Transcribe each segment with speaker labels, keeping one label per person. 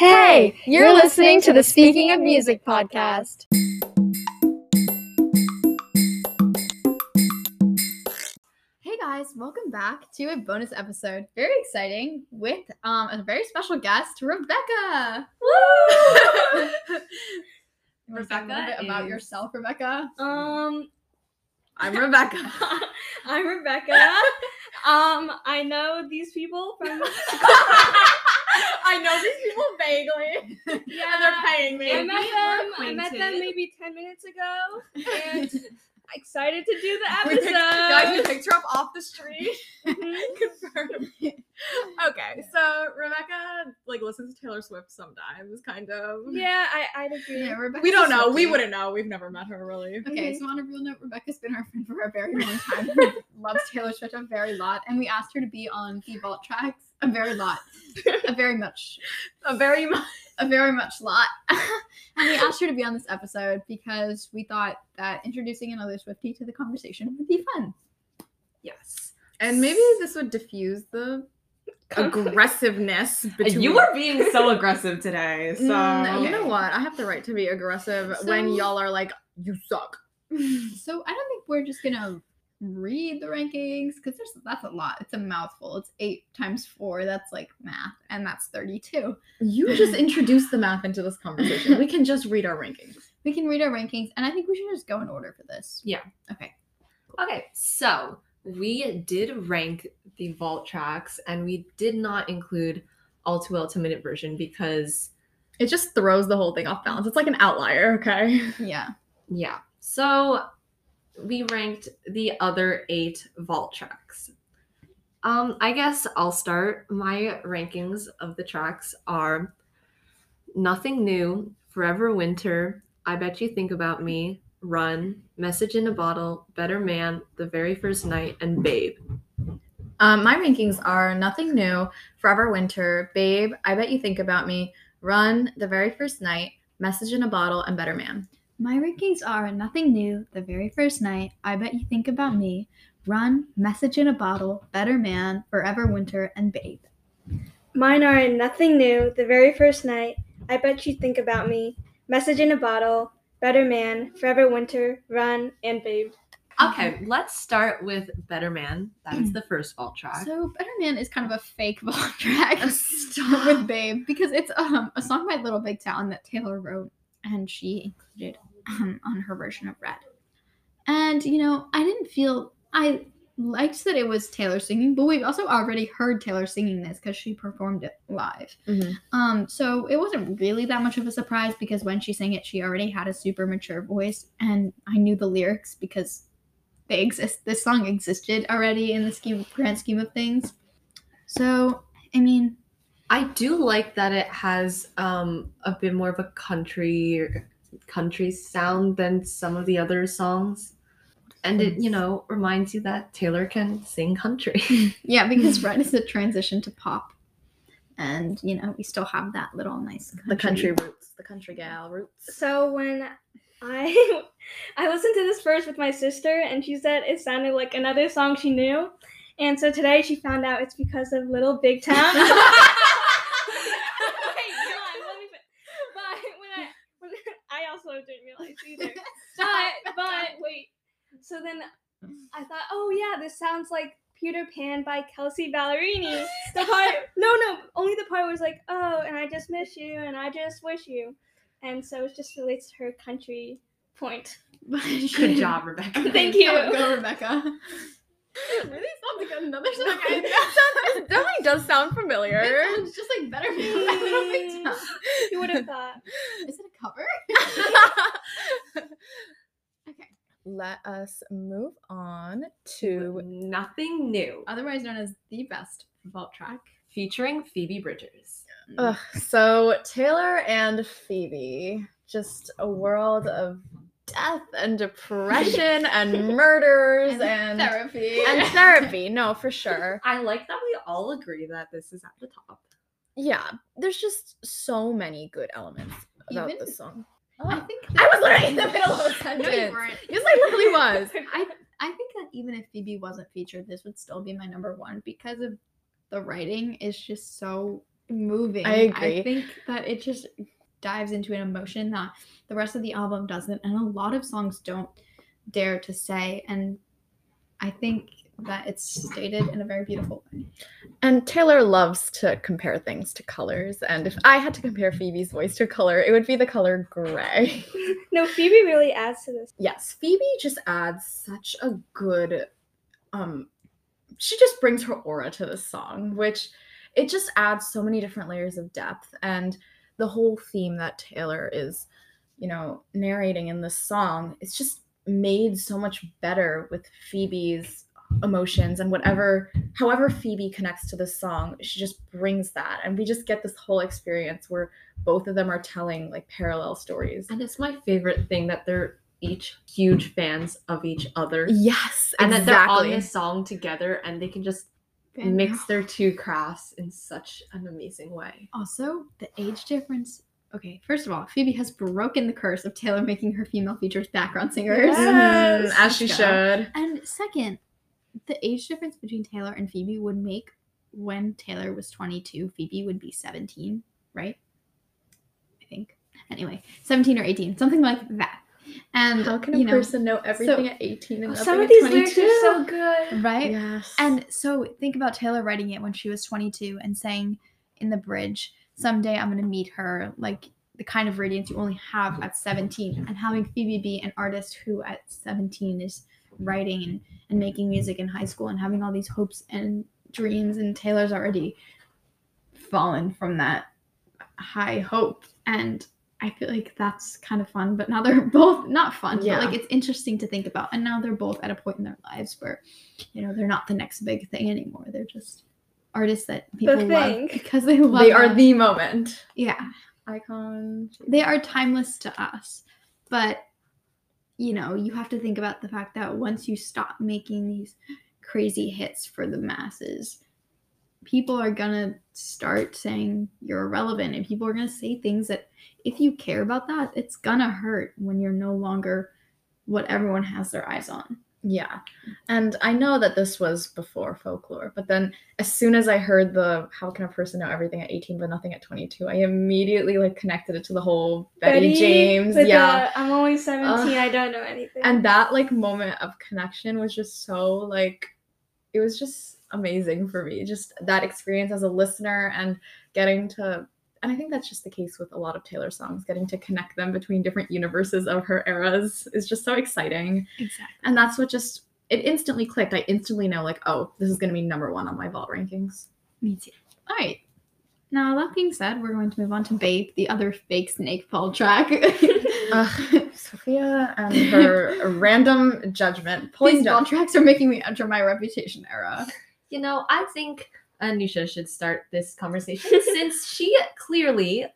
Speaker 1: Hey, you're listening to the Speaking of Music podcast.
Speaker 2: Hey guys, welcome back to a bonus episode. Very exciting with um, a very special guest, Rebecca. You wanna a little
Speaker 3: Rebecca
Speaker 2: bit about yourself, Rebecca.
Speaker 3: Um,
Speaker 2: I'm Rebecca.
Speaker 3: I'm Rebecca. um, I know these people from.
Speaker 2: I know these people vaguely.
Speaker 3: Yeah,
Speaker 2: and they're paying me.
Speaker 3: I met them. I met them maybe ten minutes ago, and excited to do the
Speaker 2: We picked, guys, we
Speaker 3: episode.
Speaker 2: picked her up off the street.
Speaker 3: Mhm.
Speaker 2: Confirmed.
Speaker 4: Okay, so Rebecca like listens to Taylor Swift sometimes, kind of.
Speaker 3: yeah, I I'd agree.
Speaker 2: Yeah, Rebecca's
Speaker 4: We don't
Speaker 2: a
Speaker 4: know. We wouldn't know. We've never met her really.
Speaker 2: Okay,
Speaker 3: Mhm.
Speaker 2: so on a real note, Rebecca's been our friend for a very long time. Loves Taylor Swift a very lot, and we asked her to be on the vault tracks a very lot, a very much,
Speaker 4: A very much.
Speaker 2: a very much lot. and we asked her to be on this episode because we thought that introducing another Swiftie to the conversation would be fun.
Speaker 4: Yes. And maybe this would diffuse the aggressiveness between
Speaker 5: You were being so aggressive today. So
Speaker 4: Mm, you know what? I have the right to be aggressive when y'all are like, you suck.
Speaker 2: So I don't think we're just gonna read the rankings because there's that's a lot. It's a mouthful. It's eight times four. That's like math, and that's thirty-two.
Speaker 4: You just introduced the math into this conversation. We can just read our rankings.
Speaker 2: We can read our rankings, and I think we should just go in order for this.
Speaker 5: Yeah.
Speaker 2: Okay.
Speaker 5: Okay, so we did rank the vault tracks and we did not include all too well to minute version because
Speaker 4: It just throws the whole thing off balance. It's like an outlier, okay?
Speaker 2: Yeah.
Speaker 5: yeah. So we ranked the other eight vault tracks. Um, I guess I'll start. My rankings of the tracks are Nothing New, Forever Winter, I Bet You Think About Me, Run, Message in a Bottle, Better Man, The Very First Night, and Babe.
Speaker 4: Um, my rankings are Nothing New, Forever Winter, Babe, I Bet You Think About Me, Run, The Very First Night, Message in a Bottle, and Better Man.
Speaker 2: My rankings are nothing new. The very first night. I bet you think about me. Run. Message in a bottle. Better man. Forever winter and babe.
Speaker 1: Mine are nothing new. The very first night. I bet you think about me. Message in a bottle. Better man. Forever winter. Run and babe.
Speaker 5: Okay, let's start with Better Man. That is the first vault track.
Speaker 2: So Better Man is kind of a fake vault track Let's start with Babe because it's um, a song by Little Big Town that Taylor wrote and she included um, on her version of Red. And you know, I didn't feel I liked that it was Taylor singing, but we've also already heard Taylor singing this because she performed it live.
Speaker 4: Mhm.
Speaker 2: Um, so it wasn't really that much of a surprise because when she sang it, she already had a super mature voice, and I knew the lyrics because they exist. This song existed already in the scheme, grand scheme of things. So I mean,
Speaker 5: I do like that it has um, a bit more of a country country sound than some of the other songs. And it, you know, reminds you that Taylor can sing country.
Speaker 2: yeah, because Red is a transition to pop, and you know we still have that little nice
Speaker 4: The country roots, the country gal roots.
Speaker 1: So when I I listened to this first with my sister and she said it sounded like another song she knew. And so today she found out it's because of Little Big Town. Wait, hold on, let me fin- But when I when I also didn't realize either. But but wait. So then I thought, oh yeah, this sounds like Peter Pan by Kelsea Ballerini. The part no no, only the part was like, oh, and I just miss you and I just wish you. And so it just relates to her country point.
Speaker 5: Good job, Rebecca.
Speaker 1: Thank you.
Speaker 2: Go, go, Rebecca.
Speaker 4: really sounds like another song. Okay, it definitely does sound familiar.
Speaker 2: It sounds just like Better Man by Little Big Town.
Speaker 1: Who would have thought?
Speaker 2: Is it a cover?
Speaker 4: Let us move on
Speaker 5: To Nothing New,
Speaker 2: Otherwise known as the best vault track.
Speaker 5: featuring Phoebe Bridgers.
Speaker 4: Ugh, so Taylor and Phoebe, just a world of death and depression and murders and
Speaker 2: therapy.
Speaker 4: and therapy. No, for sure.
Speaker 5: I like that we all agree that this is at the top.
Speaker 4: Yeah, there's just so many good elements about
Speaker 2: Even-
Speaker 4: this song.
Speaker 2: I oh. think
Speaker 4: I was literally in the middle of a
Speaker 2: No,
Speaker 4: sentence.
Speaker 2: you weren't.
Speaker 4: Yes, I literally was.
Speaker 2: I I think that even if Phoebe wasn't featured, this would still be my number one because of the writing is just so moving.
Speaker 4: I agree.
Speaker 2: I think that it just dives into an emotion that the rest of the album doesn't, and a lot of songs don't dare to say. And I think that it's stated in a very beautiful way.
Speaker 4: And Taylor loves to compare things to colors. And if I had to compare Phoebe's voice to color, it would be the color gray.
Speaker 1: No, Phoebe really adds to this.
Speaker 4: yes, Phoebe just adds such a good um she just brings her aura to this song, which it just adds so many different layers of depth and the whole theme that Taylor is, you know, narrating in this song, it's just made so much better with Phoebe's emotions and whatever however Phoebe connects to this song, she just brings that and we just get this whole experience where both of them are telling like parallel stories.
Speaker 5: And it's my favorite thing that they're each huge fans of each other.
Speaker 4: Yes,
Speaker 5: And that they're on
Speaker 4: exactly.
Speaker 5: this song together and they can just mix their two crafts in such an amazing way.
Speaker 2: Also, the age difference. Okay, first of all, Phoebe has broken the curse of Taylor making her female features background singers.
Speaker 1: Yes.
Speaker 4: as she should.
Speaker 2: And second, the age difference between Taylor and Phoebe would make when Taylor was 22, Phoebe would be 17, right? I think. Anyway, 17 or 18, something like that. And
Speaker 4: How can a
Speaker 2: you know,
Speaker 4: person know everything at 18 and nothing
Speaker 1: Some of
Speaker 4: at
Speaker 1: these
Speaker 4: 22?
Speaker 1: lyrics are so good.
Speaker 2: right?
Speaker 4: Yes.
Speaker 2: And so think about Taylor writing it when she was 22 and saying in the bridge, someday I'm going to meet her, like the kind of radiance you only have at 17. And having Phoebe be an artist who at 17 is writing and, and making music in high school and having all these hopes and dreams. And Taylor's already fallen from that high hope. And I feel like that's kind of fun, but now they're both not fun,
Speaker 4: Yeah.
Speaker 2: but like it's interesting to think about. And now they're both at a point in their lives where, you know, they're not the next big thing anymore. They're just artists that people love
Speaker 1: thing.
Speaker 2: because they love
Speaker 4: they are the moment.
Speaker 2: yeah
Speaker 4: icons
Speaker 2: they are timeless to us but you know you have to think about the fact that once you stop making these crazy hits for the masses people are gonna start saying you're irrelevant and people are gonna say things that if you care about that it's gonna hurt when you're no longer what everyone has their eyes on
Speaker 4: Yeah. And I know that this was before folklore, but then as soon as I heard the how can a person know everything at 18 but nothing at 22, I immediately like connected it to the whole Betty, James. Yeah.
Speaker 1: the, I'm only 17.
Speaker 4: Ugh.
Speaker 1: I don't know anything.
Speaker 4: and that like moment of connection was just so like it was just amazing for me just that experience as a listener and getting to and i think that's just the case with a lot of taylor songs getting to connect them between different universes of her eras is just so exciting
Speaker 2: exactly
Speaker 4: and that's what just it instantly clicked i instantly know like oh this is going to be number one on my vault rankings
Speaker 2: Me too. All right. Now that being said, we're going to move on to Babe, the other fake snake vault track.
Speaker 4: Ugh, sophia and her random judgment pulling
Speaker 2: These fall
Speaker 4: down
Speaker 2: tracks are making me enter my reputation era.
Speaker 5: You know, I think Anisha should start this conversation since she clearly,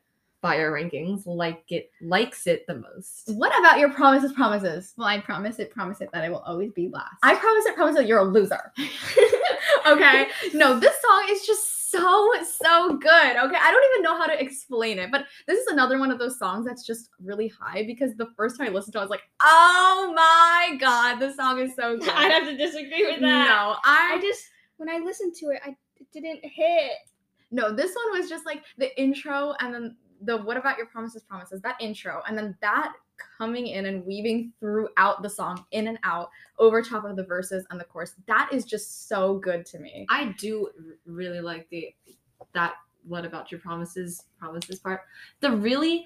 Speaker 5: by our rankings, like it likes it the most.
Speaker 4: what about your promises promises
Speaker 2: Well, I promise it, promise it that I will always be last.
Speaker 4: I promise it, promise it, you're a loser. okay. No, this song is just so, so good. Okay. I don't even know how to explain it, but this is another one of those songs that's just really high because the first time I listened to it, I was like, oh my God, this song is so good.
Speaker 1: I'd have to disagree with that.
Speaker 4: No, I,
Speaker 1: I just when I listened to it, I didn't hit.
Speaker 4: no, this one was just like the intro and then the what about your promises, promises, that intro, and then that coming in and weaving throughout the song in and out over top of the verses and the chorus. That is just so good to me.
Speaker 5: I do really like the that what about your promises promises part. The really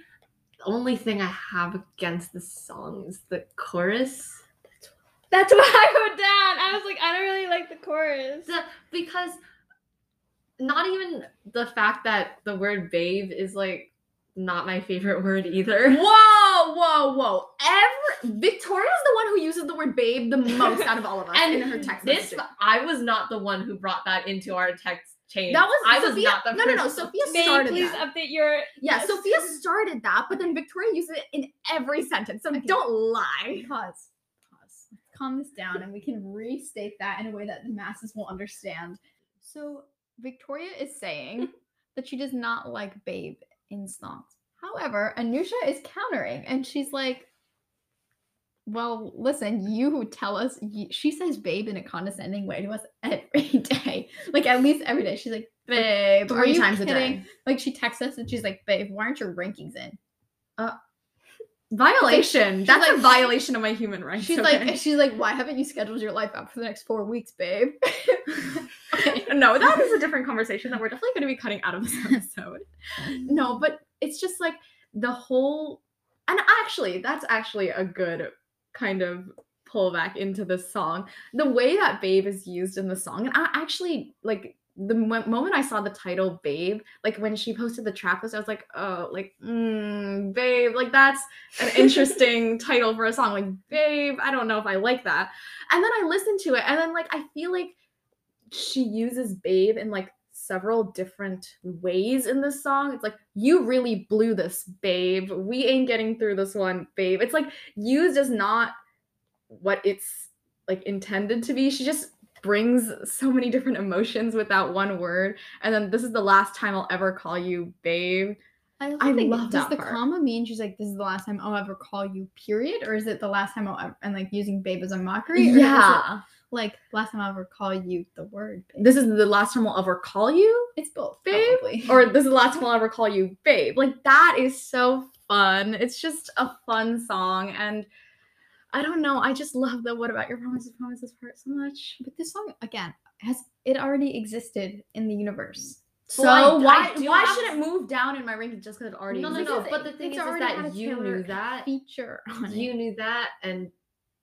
Speaker 5: only thing I have against the song is the chorus.
Speaker 1: That's what I wrote down. I was like, I don't really like the chorus.
Speaker 5: The, because not even the fact that the word babe is like not my favorite word either.
Speaker 4: Whoa, whoa, whoa. Every Victoria's the one who uses the word babe the most out of all of us
Speaker 5: And
Speaker 4: in her text.
Speaker 5: this
Speaker 4: messaging.
Speaker 5: I was not the one who brought that into our text chain.
Speaker 4: that was
Speaker 5: I
Speaker 4: Sophia.
Speaker 5: was not the
Speaker 4: no, no, no. Sophia
Speaker 1: Babe,
Speaker 4: started
Speaker 1: please
Speaker 4: that.
Speaker 1: update your.
Speaker 4: yeah,
Speaker 1: yes.
Speaker 4: Sophia started that, but then Victoria uses it in every sentence. So don't lie.
Speaker 2: Pause. Pause. Calm this down and we can restate that in a way that the masses will understand. So, Victoria is saying that she does not like Babe in songs. However, Anusha is countering and she's like, well, listen, you tell us. You, she says babe in a condescending way to us every day. Like, at least every day. She's like, babe,
Speaker 4: three times a day.
Speaker 2: Like she texts us and she's like, babe, why aren't your rankings in?
Speaker 4: Uh, Violation.
Speaker 2: She's
Speaker 4: That's a violation of my human rights.
Speaker 2: She's
Speaker 4: okay?
Speaker 2: like, she's like, why haven't you scheduled your life out for the next four weeks, babe? okay.
Speaker 4: no, that is a different conversation that we're definitely going to be cutting out of this episode. no, but it's just like the whole, and actually, that's actually a good kind of pull back into the song. The way that "Babe" is used in the song, and I actually like the mo- moment I saw the title "Babe," like when she posted the track list, I was like, oh, like, mm, "Babe," like that's an interesting title for a song. Like, "Babe," I don't know if I like that. And then I listened to it, and then like I feel like she uses babe in like several different ways in this song. It's like, you really blew this, babe. We ain't getting through this one, babe. It's like used as not what it's like intended to be. She just brings so many different emotions with that one word. And then this is the last time I'll ever call you babe.
Speaker 2: I,
Speaker 4: I
Speaker 2: think,
Speaker 4: love
Speaker 2: Does
Speaker 4: that
Speaker 2: the
Speaker 4: part.
Speaker 2: comma mean she's like, this is the last time I'll ever call you, period? Or is it the last time I'll ever, and like using babe as a mockery?
Speaker 4: Yeah.
Speaker 2: like, last time I'll ever call you the word babe?
Speaker 4: This is the last time I'll ever call you.
Speaker 2: it's both,
Speaker 4: babe,
Speaker 2: probably.
Speaker 4: or this is the last time I'll ever call you babe. Like that is so fun. It's just a fun song, and I don't know. I just love the "What about your promises, promises" part so much.
Speaker 2: but this song, again, has it already existed in the universe?
Speaker 4: So
Speaker 5: Well, I-
Speaker 4: why
Speaker 5: I
Speaker 4: why
Speaker 5: have-
Speaker 4: should it move down in my ranking just because it already
Speaker 5: no, no, no. But the thing is, is
Speaker 2: already
Speaker 5: that you knew that.
Speaker 2: Feature on
Speaker 5: You
Speaker 2: it.
Speaker 5: knew that, and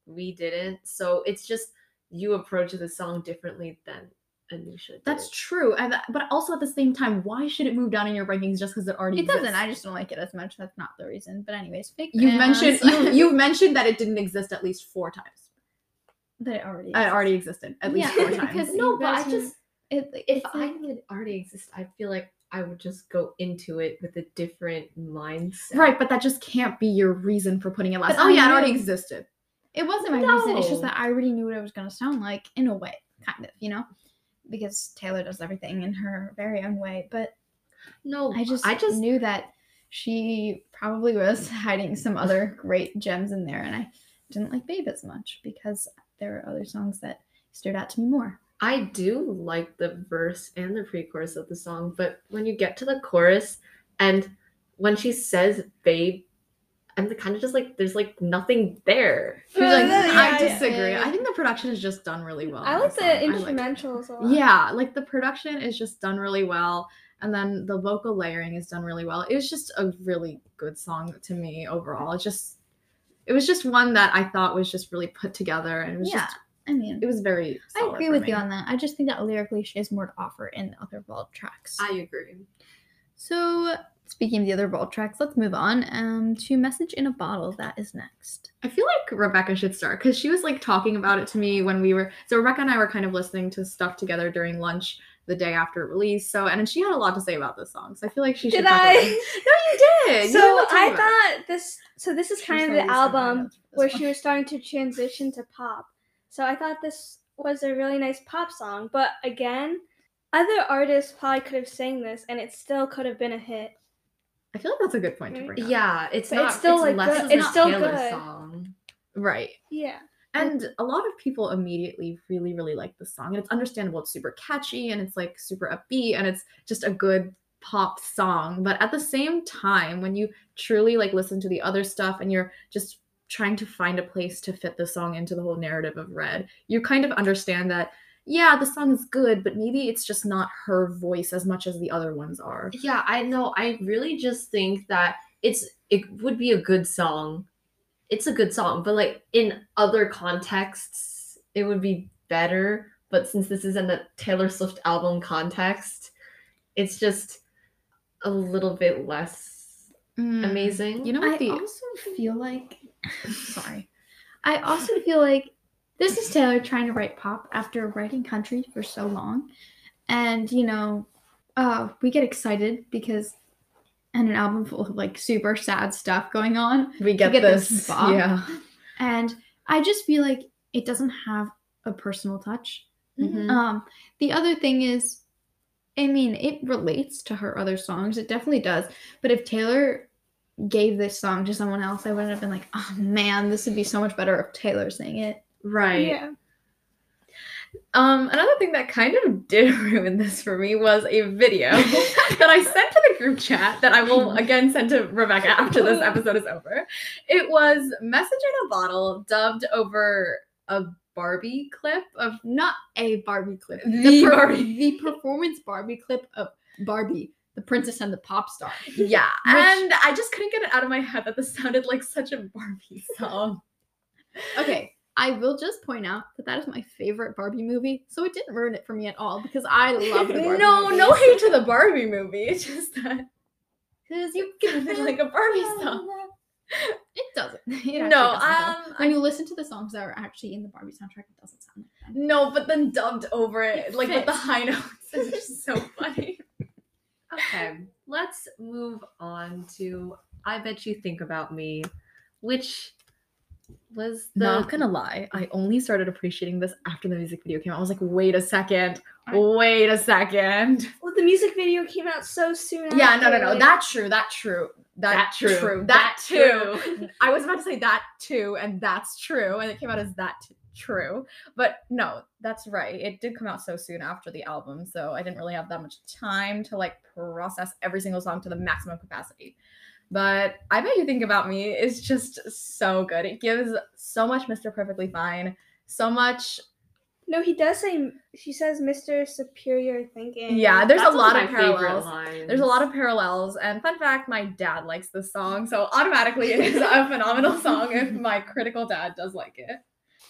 Speaker 5: we didn't. So it's just you approach the song differently than Anisha did.
Speaker 4: That's true, and but also at the same time, why should it move down in your rankings just because it already
Speaker 2: It
Speaker 4: exists?
Speaker 2: doesn't. I just don't like it as much. That's not the reason. But anyways, fake
Speaker 4: You've
Speaker 2: fans.
Speaker 4: mentioned you, you've mentioned that it didn't exist at least four times.
Speaker 2: that it already.
Speaker 4: It already existed at least
Speaker 2: Yeah,
Speaker 4: four times.
Speaker 2: because
Speaker 5: no, but I just
Speaker 2: It,
Speaker 5: if I
Speaker 2: like-
Speaker 5: would already exist, I feel like I would just go into it with a different mindset.
Speaker 4: Right, but that just can't be your reason for putting it last.
Speaker 2: But
Speaker 4: Oh
Speaker 2: I
Speaker 4: yeah, it already existed.
Speaker 2: it wasn't my reason. It's just that I already knew what it was going to sound like in a way, kind of, you know, because Taylor does everything in her very own way. But
Speaker 5: No,
Speaker 2: I just,
Speaker 5: I just
Speaker 2: knew that she probably was hiding some other great gems in there, and I didn't like Babe as much because there were other songs that stood out to me more.
Speaker 5: I do like the verse and the pre-chorus of the song, but when you get to the chorus and when she says babe, I'm kind of just like there's like nothing there.
Speaker 4: She's like,
Speaker 1: Yeah,
Speaker 4: I
Speaker 1: yeah.
Speaker 4: disagree. I think the production is just done really well.
Speaker 1: I like the
Speaker 4: song. I like
Speaker 1: instrumentals a lot.
Speaker 4: Yeah, like the production is just done really well. And then the vocal layering is done really well. It was just a really good song to me overall. It just it was just one that I thought was just really put together and it was
Speaker 2: Yeah,
Speaker 4: just
Speaker 2: I mean,
Speaker 4: it was very
Speaker 2: I agree
Speaker 4: for
Speaker 2: with you on that. I just think that lyrically she has more to offer in the other vault tracks.
Speaker 5: I agree.
Speaker 2: So, speaking of the other vault tracks, let's move on um, to Message in a Bottle. That is next.
Speaker 4: I feel like Rebecca should start because she was like talking about it to me when we were. So Rebecca and I were kind of listening to stuff together during lunch the day after it released. So and she had a lot to say about this song. So I feel like she should.
Speaker 1: Did
Speaker 4: talk
Speaker 1: I?
Speaker 4: about it. No, you did.
Speaker 1: So
Speaker 4: had a lot to
Speaker 1: I
Speaker 4: talk about.
Speaker 1: thought this. So this is
Speaker 2: She's
Speaker 1: kind of the album
Speaker 2: notes for this
Speaker 1: where
Speaker 2: one.
Speaker 1: she was starting to transition to pop. So I thought this was a really nice pop song. But again, other artists probably could have sang this, and it still could have been a hit.
Speaker 4: I feel like that's a good point to bring up.
Speaker 5: Yeah, it's
Speaker 1: But
Speaker 5: not.
Speaker 1: it's still, like,
Speaker 5: less
Speaker 1: good-
Speaker 5: of
Speaker 1: it's still
Speaker 5: Taylor
Speaker 1: good.
Speaker 5: song.
Speaker 4: Right.
Speaker 1: Yeah.
Speaker 4: And a lot of people immediately really, really like the song. And it's understandable. It's super catchy and it's like super upbeat and it's just a good pop song. But at the same time, when you truly like listen to the other stuff and you're just trying to find a place to fit the song into the whole narrative of Red, you kind of understand that, yeah, the song is good, but maybe it's just not her voice as much as the other ones are.
Speaker 5: Yeah, I know. I really just think that it's it would be a good song. It's a good song, but like in other contexts, it would be better. But since this is in a Taylor Swift album context, it's just a little bit less mm. amazing.
Speaker 4: You know
Speaker 2: I
Speaker 4: what the
Speaker 2: also feel like, sorry, I also feel like this is Taylor trying to write pop after writing country for so long, and you know, uh, we get excited because, and an album full of like super sad stuff going on,
Speaker 4: we get,
Speaker 2: get this
Speaker 4: this. Yeah.
Speaker 2: and I just feel like it doesn't have a personal touch.
Speaker 5: Mhm.
Speaker 2: Um, the other thing is, I mean, it relates to her other songs. It definitely does. But if Taylor gave this song to someone else, I wouldn't have been like, oh man, this would be so much better if Taylor sang it.
Speaker 5: Right.
Speaker 1: Yeah.
Speaker 4: Um, another thing that kind of did ruin this for me was a video that I sent to the group chat that I will again send to Rebecca after this episode is over. It was Message in a Bottle dubbed over a Barbie clip of
Speaker 2: Not a Barbie clip.
Speaker 4: The
Speaker 2: per-
Speaker 4: Barbie.
Speaker 2: The performance Barbie clip of Barbie, the princess and the pop star.
Speaker 4: yeah,
Speaker 2: Which-
Speaker 4: and I just couldn't get it out of my head that this sounded like such a Barbie song.
Speaker 2: Okay, I will just point out that that is my favorite Barbie movie, so it didn't ruin it for me at all because I love the Barbie
Speaker 4: no,
Speaker 2: movie.
Speaker 4: no hate to the Barbie movie. It's just that
Speaker 2: because you
Speaker 4: it sounded like a Barbie song.
Speaker 2: It doesn't. It actually
Speaker 4: No,
Speaker 2: doesn't,
Speaker 4: um,
Speaker 2: when you listen to the songs that are actually in the Barbie soundtrack, it doesn't sound like them.
Speaker 4: No, but then dubbed over it,
Speaker 2: It
Speaker 4: like with the high notes, is just so funny.
Speaker 5: Okay, let's move on to I Bet You Think About Me, which was the
Speaker 4: Not gonna lie, I only started appreciating this after the music video came out. I was like, wait a second, wait a second.
Speaker 1: Well, the music video came out so soon.
Speaker 4: Yeah, no, no, no.
Speaker 1: like-
Speaker 4: That true. That true. That,
Speaker 5: That true.
Speaker 4: true. That,
Speaker 5: That
Speaker 4: too. I was about to say that too, and that's true, and it came out as that t- true. But no, that's right. It did come out so soon after the album, so I didn't really have that much time to like process every single song to the maximum capacity. But I bet you think about me is just so good. It gives so much Mr. Perfectly Fine, so much.
Speaker 1: No, he does say. She says, "Mr. Superior Thinking."
Speaker 4: Yeah, there's
Speaker 5: That's
Speaker 4: a
Speaker 5: one
Speaker 4: lot
Speaker 5: my
Speaker 4: of parallels. There's a lot of parallels. And fun fact, my dad likes this song, so automatically it is a phenomenal song if my critical dad does like it.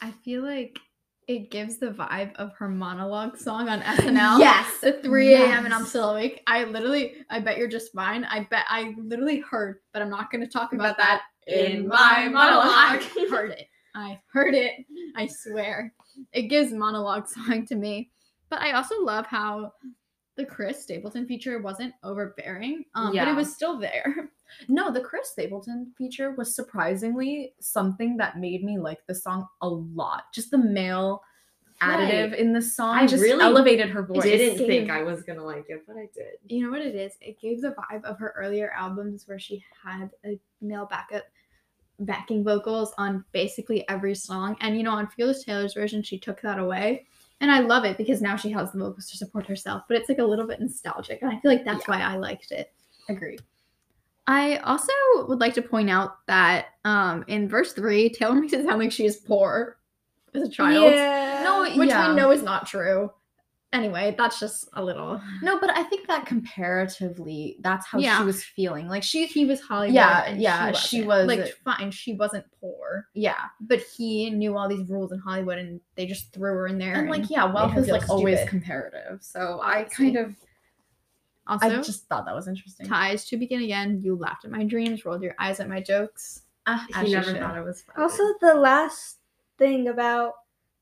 Speaker 2: I feel like it gives the vibe of her monologue song on SNL.
Speaker 4: Yes.
Speaker 2: The 3 a.m. and I'm still awake. I literally, I bet you're just fine. I bet I literally heard, but I'm not going to talk about that
Speaker 4: in my monologue.
Speaker 2: I heard it. I heard it. I swear. It gives monologue song to me. But I also love how the Chris Stapleton feature wasn't overbearing, um, but it was still there.
Speaker 4: No, the Chris Stapleton feature was surprisingly something that made me like the song a lot. Just the male additive
Speaker 5: Right.
Speaker 4: in the song
Speaker 5: I
Speaker 4: just
Speaker 5: really
Speaker 4: elevated her voice.
Speaker 5: I didn't
Speaker 2: gave-
Speaker 5: think I was gonna like it, but I did.
Speaker 2: You know what it is? It gave the vibe of her earlier albums where she had a male backup backing vocals on basically every song. And you know, on Fearless Taylor's version, she took that away. And I love it because now she has the vocals to support herself, but it's like a little bit nostalgic. And I feel like that's why I liked it.
Speaker 4: Agreed.
Speaker 2: I also would like to point out that um, in verse three, Taylor makes it sound like she is poor as a child.
Speaker 1: Yeah.
Speaker 4: No,
Speaker 2: Which
Speaker 4: yeah.
Speaker 2: we know is not true. Anyway, that's just a little.
Speaker 4: No, but I think that comparatively, that's how
Speaker 2: Yeah.
Speaker 4: she was feeling. Like she,
Speaker 2: He was Hollywood.
Speaker 4: Yeah,
Speaker 2: and
Speaker 4: yeah,
Speaker 2: she,
Speaker 4: she
Speaker 2: wasn't. like fine. She wasn't poor,
Speaker 4: yeah,
Speaker 2: but he knew all these rules in Hollywood, and they just threw her in there.
Speaker 4: and like yeah, wealth is like always comparative. So I kind of,
Speaker 2: also
Speaker 4: I just thought that was interesting.
Speaker 2: ties to begin again. You laughed at my dreams, rolled your eyes at my jokes.
Speaker 4: Ah, As
Speaker 5: He never
Speaker 4: should.
Speaker 5: thought it was funny.
Speaker 1: Also, the last thing about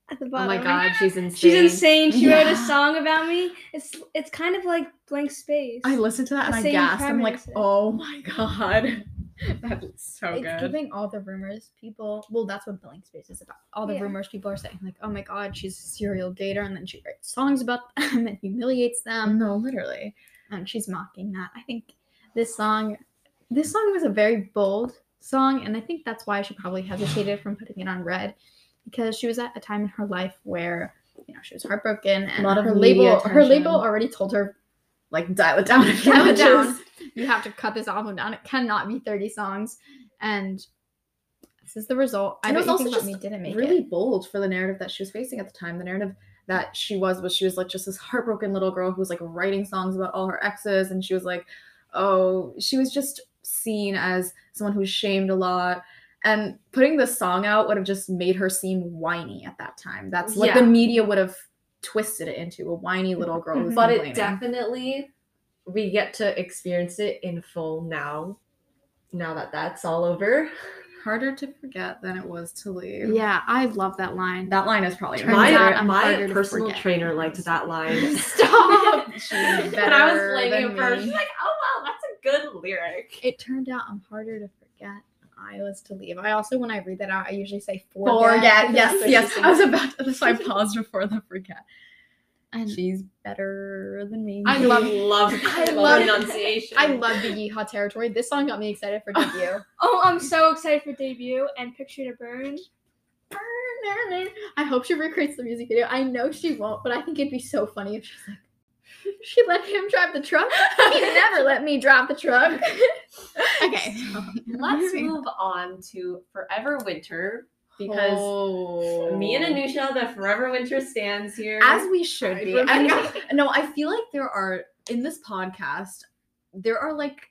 Speaker 1: at the bottom.
Speaker 5: oh my god, she's insane.
Speaker 1: She's insane. She wrote a song about me. It's it's kind of like blank space.
Speaker 4: I listened to that
Speaker 1: The
Speaker 4: and I gasped. I'm like, oh my god, that's so
Speaker 2: it's
Speaker 4: good.
Speaker 2: giving all the rumors people. Well, that's what Blank Space is about. All the
Speaker 1: Yeah.
Speaker 2: rumors people are saying, like, oh my god, she's a serial dater, and then she writes songs about them and humiliates them.
Speaker 4: no, literally.
Speaker 2: And she's mocking that. I think this song, this song was a very bold song, and I think that's why she probably hesitated from putting it on Red, because she was at a time in her life where you know she was heartbroken, and
Speaker 4: lot of
Speaker 2: her label, her label already told her
Speaker 4: Like dial it down. you
Speaker 2: Dial it down. you have to cut this album down. It cannot be thirty songs, and this is the result. I
Speaker 4: And it was also just
Speaker 2: Me didn't make
Speaker 4: really
Speaker 2: it.
Speaker 4: bold for the narrative that she was facing at the time. The narrative that she was was she was like just this heartbroken little girl who was like writing songs about all her exes, and she was like, oh, she was just seen as someone who's shamed a lot. And putting this song out would have just made her seem whiny at that time. That's what the media would have twisted it into a whiny little girl who's
Speaker 5: but it definitely we get to experience it in full now. Now that that's all over,
Speaker 4: harder to forget than it was to leave.
Speaker 2: Yeah, I love that line.
Speaker 4: That line is probably
Speaker 2: Turns
Speaker 5: my
Speaker 2: out
Speaker 5: my personal trainer liked that line.
Speaker 2: Stop.
Speaker 4: She's
Speaker 5: when I was
Speaker 4: better
Speaker 5: playing it first, she's like, "Oh wow, that's a good lyric."
Speaker 2: it turned out I'm harder to forget. Than I was to leave. I also, when I read that out, I usually say forget.
Speaker 4: Forget. Yes, yes. I was about to. That's why I paused before the forget.
Speaker 2: And
Speaker 4: She's better than me.
Speaker 2: I love-
Speaker 5: love,
Speaker 2: I
Speaker 5: I
Speaker 2: love-
Speaker 5: love enunciation.
Speaker 2: I love the Yeehaw territory. This song got me excited for debut.
Speaker 1: oh, I'm so excited for debut and Picture to Burn.
Speaker 2: Burn. I hope she recreates the music video. I know she won't, but I think it'd be so funny if she's like, she let him drive the truck. He never let me drive the truck. okay.
Speaker 5: Let's move on to Forever Winter because
Speaker 4: Oh.
Speaker 5: me and oh. Anusha, the Forever Winter stands here.
Speaker 4: as we should be.
Speaker 5: Rebecca?
Speaker 4: And no, I feel like there are in this podcast, there are like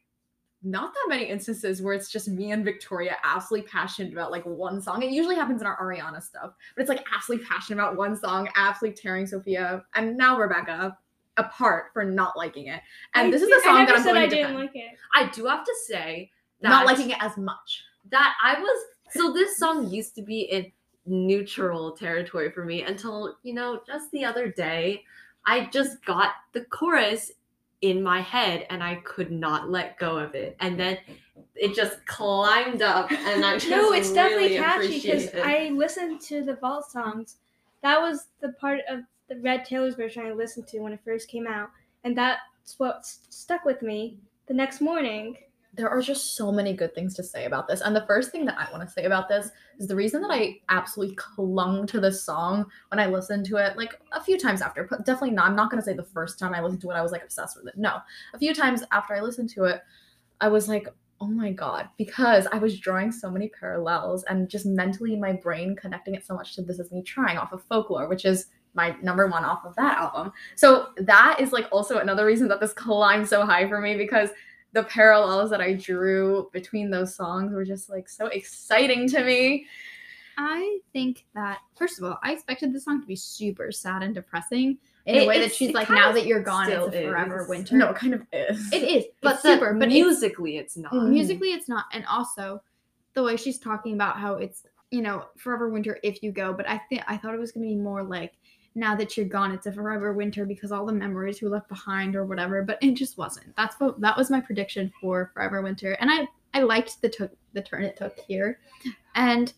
Speaker 4: not that many instances where it's just me and Victoria absolutely passionate about like one song. It usually happens in our Ariana stuff, but it's like absolutely passionate about one song, absolutely tearing Sophia and now Rebecca apart for not liking it. And
Speaker 1: I
Speaker 4: this is
Speaker 1: did-
Speaker 4: the song
Speaker 1: I never
Speaker 4: that I'm
Speaker 1: said
Speaker 4: going
Speaker 1: I
Speaker 4: to
Speaker 1: didn't
Speaker 4: defend.
Speaker 1: like it.
Speaker 5: I do have to say that
Speaker 4: Not liking it as much.
Speaker 5: that I was so this song used to be in neutral territory for me until you know just the other day I just got the chorus in my head and I could not let go of it and then it just climbed up and I just
Speaker 1: No, it's definitely catchy because. I listened to the vault songs. That was the part of the Red Taylor's version I listened to when it first came out, and that's what s- stuck with me. The next morning,
Speaker 4: there are just so many good things to say about this. And the first thing that I want to say about this is the reason that I absolutely clung to this song when I listened to it, like a few times after, but definitely not. I'm not going to say the first time I listened to it, I was like obsessed with it. No, a few times after I listened to it, I was like, oh my God, because I was drawing so many parallels and just mentally my brain connecting it so much to This Is Me Trying off of Folklore, which is my number one off of that album. So that is like also another reason that this climbed so high for me because the parallels that I drew between those songs were just like so exciting to me.
Speaker 2: I think that first of all, I expected this song to be super sad and depressing in
Speaker 5: It-
Speaker 2: a way that she's like, now that you're gone, it's a forever
Speaker 5: is.
Speaker 2: winter.
Speaker 4: No, it kind of is.
Speaker 2: it is,
Speaker 5: but
Speaker 2: it's super. But
Speaker 5: musically it's not
Speaker 4: Mm.
Speaker 2: musically, it's not, and also the way she's talking about how it's you know forever winter if you go. But I think I thought it was gonna be more like now that you're gone, it's a forever winter because all the memories you left behind or whatever. But it just wasn't. That's what that was my prediction for forever winter, and I I liked the took the turn it took here, and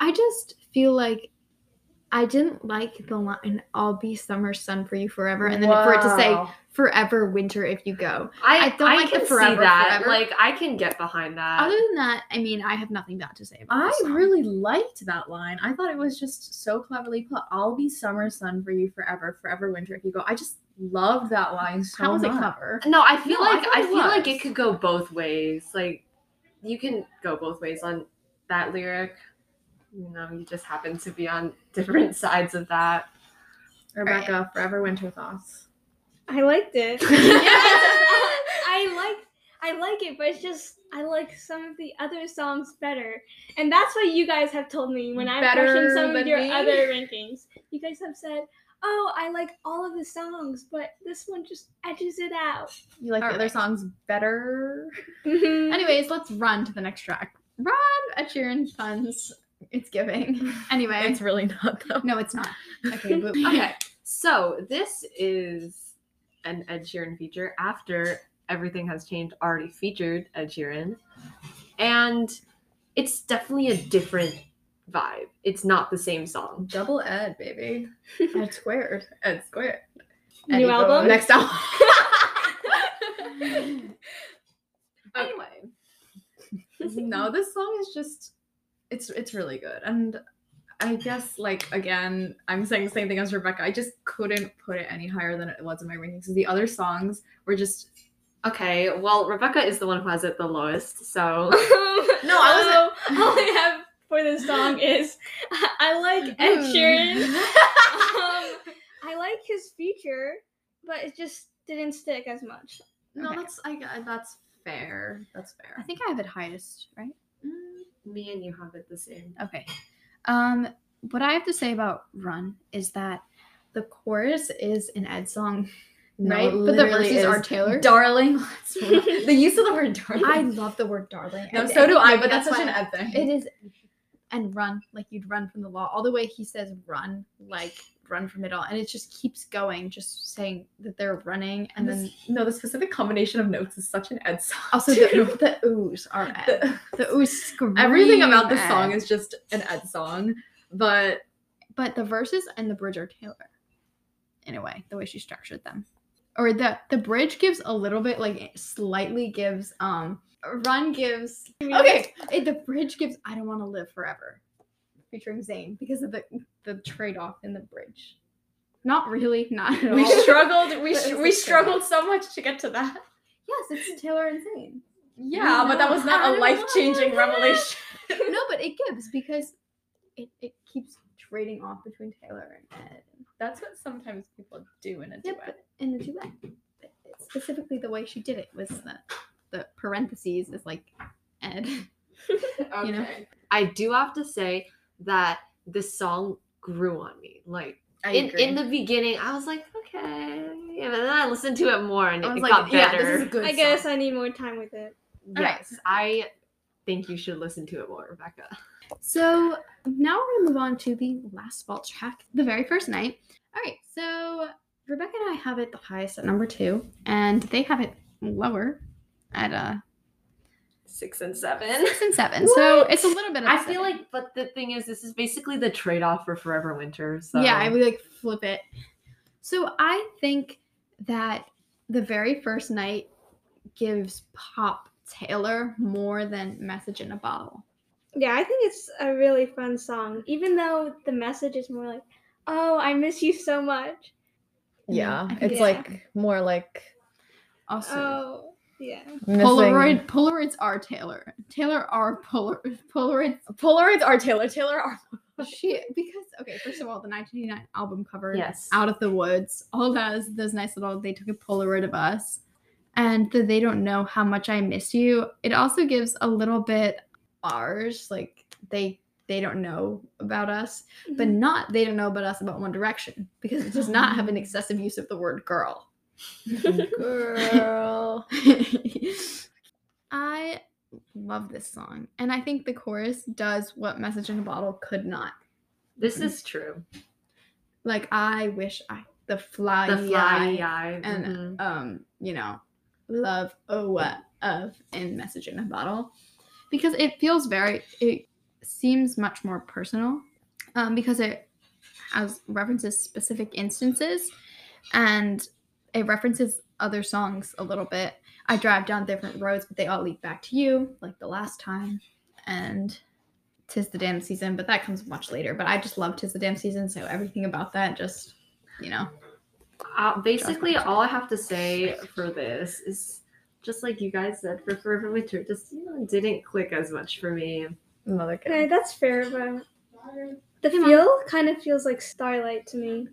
Speaker 2: I just feel like I didn't like the line "I'll be summer sun for you forever," and then for it to say "forever winter if you go."
Speaker 5: I,
Speaker 2: I don't like the
Speaker 5: can
Speaker 2: forever,
Speaker 5: see that
Speaker 2: forever.
Speaker 5: like I can get behind that
Speaker 2: Other than that, I mean, I have nothing bad to say about
Speaker 4: I really liked that line. I thought it was just so cleverly put. I'll be summer sun for you forever, forever winter if you go. I just loved that line so
Speaker 2: How was it
Speaker 4: much.
Speaker 2: clever?
Speaker 5: No, I feel
Speaker 4: No,
Speaker 5: like I,
Speaker 4: it
Speaker 5: feel like it could go both ways. Like you can go both ways on that lyric. You know, you just happen to be on different sides of that.
Speaker 4: Rebecca, forever winter thoughts.
Speaker 1: I liked it. I like I like it, but it's just I like some of the other songs better, and that's what you guys have told me when I
Speaker 4: Better
Speaker 1: questioned some of your
Speaker 4: me?
Speaker 1: other rankings. You guys have said, "Oh, I like all of the songs, but this one just edges it out."
Speaker 4: You like the other songs better?
Speaker 1: Mhm.
Speaker 2: Anyways, let's run to the next track. Run, Ed Sheeran, Funds. It's giving. Anyway,
Speaker 4: It's really not though.
Speaker 2: no, it's not. Okay.
Speaker 5: Okay, so this is an Ed Sheeran feature after Everything Has Changed already featured Ed Sheeran. And it's definitely a different vibe. It's not the same song.
Speaker 4: Double Ed, baby. Ed squared. Ed squared.
Speaker 1: New
Speaker 4: Eddie Bo-
Speaker 1: album?
Speaker 4: Next album.
Speaker 5: Anyway,
Speaker 4: no, this song is just it's it's really good. And I guess like again, I'm saying the same thing as Rebecca. I just couldn't put it any higher than it was in my rankings. The other songs were just
Speaker 5: okay, well, Rebecca is the one who has it the lowest, so.
Speaker 1: no, I was all I have for this song is I like Ed
Speaker 4: Hmm.
Speaker 1: Sheeran. um, I like his feature, but it just didn't stick as much.
Speaker 4: no,
Speaker 2: Okay.
Speaker 4: that's I that's fair. That's fair.
Speaker 2: I think I have it highest, right?
Speaker 5: Me and you have it the same.
Speaker 2: Okay. Um, what I have to say about Run is that the chorus is an Ed song, right? But the verses are. Taylor.
Speaker 4: Darling. the use of the word darling.
Speaker 2: I love the word darling.
Speaker 4: no,
Speaker 2: and-
Speaker 4: so do I,
Speaker 2: like,
Speaker 4: but that's such an Ed thing.
Speaker 2: It is, and run like you'd run from the law. All the way he says run, like run from it all, and it just keeps going, just saying that they're running, and
Speaker 4: And
Speaker 2: then
Speaker 4: this, no, the specific combination of notes is such an Ed song.
Speaker 2: also the the oohs are Ed.
Speaker 4: The-
Speaker 2: The oohs scream
Speaker 4: everything about the song is just an Ed song. But
Speaker 2: but the verses and the bridge are Taylor, in a way, the way she structured them. Or the the bridge gives a little bit like slightly gives um run gives okay it, the bridge gives I don't want to live forever. featuring Zayn because of the the trade off in the bridge. Not really, not at
Speaker 4: we
Speaker 2: all.
Speaker 4: struggled. We sh- we struggled so much to get to that.
Speaker 2: yes, it's Taylor and Zayn.
Speaker 4: Yeah, but that was not a life changing
Speaker 2: know.
Speaker 4: revelation.
Speaker 2: no, but it gives because it, it keeps trading off between Taylor and Ed.
Speaker 4: That's what sometimes people do in a
Speaker 2: Yeah,
Speaker 4: duet.
Speaker 2: but in a duet, specifically the way she did it was the the parentheses is like Ed. You know?
Speaker 5: I do have to say that this song grew on me. Like
Speaker 4: I
Speaker 5: in,
Speaker 4: agree.
Speaker 5: in the beginning, I was like, okay, yeah, but then I listened to it more and
Speaker 4: I
Speaker 5: it,
Speaker 4: was
Speaker 5: it
Speaker 4: like,
Speaker 5: got
Speaker 4: yeah,
Speaker 5: better.
Speaker 4: this is a good.
Speaker 1: I guess I need more time with it.
Speaker 5: Yes, I think you should listen to it more, Rebecca.
Speaker 2: So now we're gonna move on to the last vault track, the very first night. All right, so Rebecca and I have it the highest at number two, and they have it lower at uh
Speaker 5: Six and seven.
Speaker 2: six and seven. So it's a little bit.
Speaker 5: I
Speaker 2: upsetting.
Speaker 5: feel like, but the thing is, this is basically the trade off for Forever Winter. So
Speaker 2: Yeah, I would like flip it. So I think that the very first night gives Pop Taylor more than Message in a Bottle.
Speaker 1: Yeah, I think it's a really fun song, even though the message is more like, "Oh, I miss you so much."
Speaker 4: Yeah, it's
Speaker 1: Yeah.
Speaker 4: like more like
Speaker 2: Also,
Speaker 1: Oh, yeah.
Speaker 4: missing-
Speaker 2: Polaroid Polaroids are Taylor. Taylor are Polar Polaroids.
Speaker 4: Polaroids are Taylor. Taylor are.
Speaker 2: She because okay, first of all, the 1989 album cover,
Speaker 5: Yes.
Speaker 2: Out of the Woods, all those those nice little. They took a Polaroid of us, and the they don't know how much I miss you. It also gives a little bit ours, like they they don't know about us, but mm-hmm. not they don't know about us about One Direction because it does not have an excessive use of the word girl.
Speaker 4: Girl.
Speaker 2: I love this song, and I think the chorus does what Message in a Bottle could not.
Speaker 5: this is true.
Speaker 2: Like I wish I the fly,
Speaker 5: The fly
Speaker 2: eye,
Speaker 5: eye.
Speaker 2: and
Speaker 5: mhm.
Speaker 2: um, you know, love oh what of in Message in a Bottle, because it feels very. It seems much more personal, um, because it has references specific instances, and it references other songs a little bit. I drive down different roads, but they all lead back to you, like the last time, and tis the damn season. But that comes much later. But I just love tis the damn season, so everything about that just, you know,
Speaker 5: Uh, basically, all I have to say for this is just like you guys said for Forever Winter, just you know, didn't click as much for me.
Speaker 4: Another
Speaker 1: Okay, that's fair, but the
Speaker 2: Come on.
Speaker 1: feel kind of feels like Starlight to me.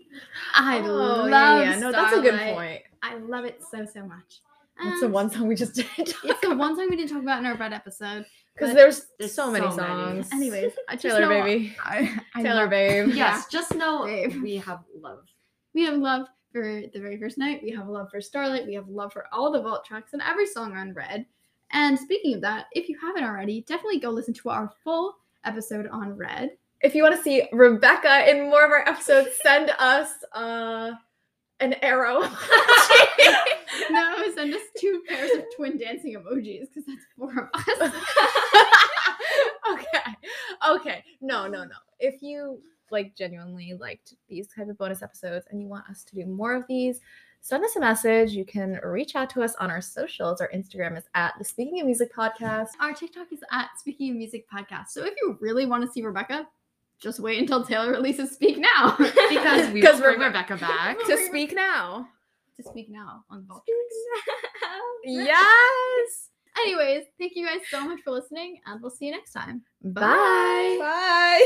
Speaker 2: I
Speaker 4: Oh,
Speaker 2: love.
Speaker 4: yeah, yeah. No, that's a good point.
Speaker 2: I love it so so much.
Speaker 4: That's the one song we just did.
Speaker 2: It's the one song we didn't talk about in our red episode.
Speaker 4: Because there's,
Speaker 5: There's
Speaker 4: so many
Speaker 5: so many.
Speaker 4: songs.
Speaker 2: Anyways, I just
Speaker 4: Taylor
Speaker 2: know
Speaker 4: baby.
Speaker 2: I, I
Speaker 4: Taylor
Speaker 2: love-
Speaker 4: babe.
Speaker 5: Yes, just know
Speaker 2: Babe.
Speaker 5: we have love.
Speaker 2: We have love for the very first night. We have love for Starlight. We have love for all the vault tracks and every song on Red. And speaking of that, if you haven't already, definitely go listen to our full episode on Red.
Speaker 4: If you want to see Rebecca in more of our episodes, send us uh, an arrow.
Speaker 2: no, send us two pairs of twin dancing emojis because that's four of us.
Speaker 4: okay. Okay. No, no, no. If you like genuinely liked these type of bonus episodes and you want us to do more of these, send us a message. You can reach out to us on our socials. Our Instagram is at the Speaking of Music Podcast.
Speaker 2: Our TikTok is at Speaking of Music Podcast. So if you really want to see Rebecca, just wait until Taylor releases Speak Now.
Speaker 5: Because we will bring
Speaker 4: Rebe-
Speaker 5: Rebecca back.
Speaker 4: To speak now.
Speaker 2: to Speak Now on Tracks.
Speaker 4: Yes.
Speaker 2: Anyways, thank you guys so much for listening, and we'll see you next time.
Speaker 4: Bye.
Speaker 1: Bye.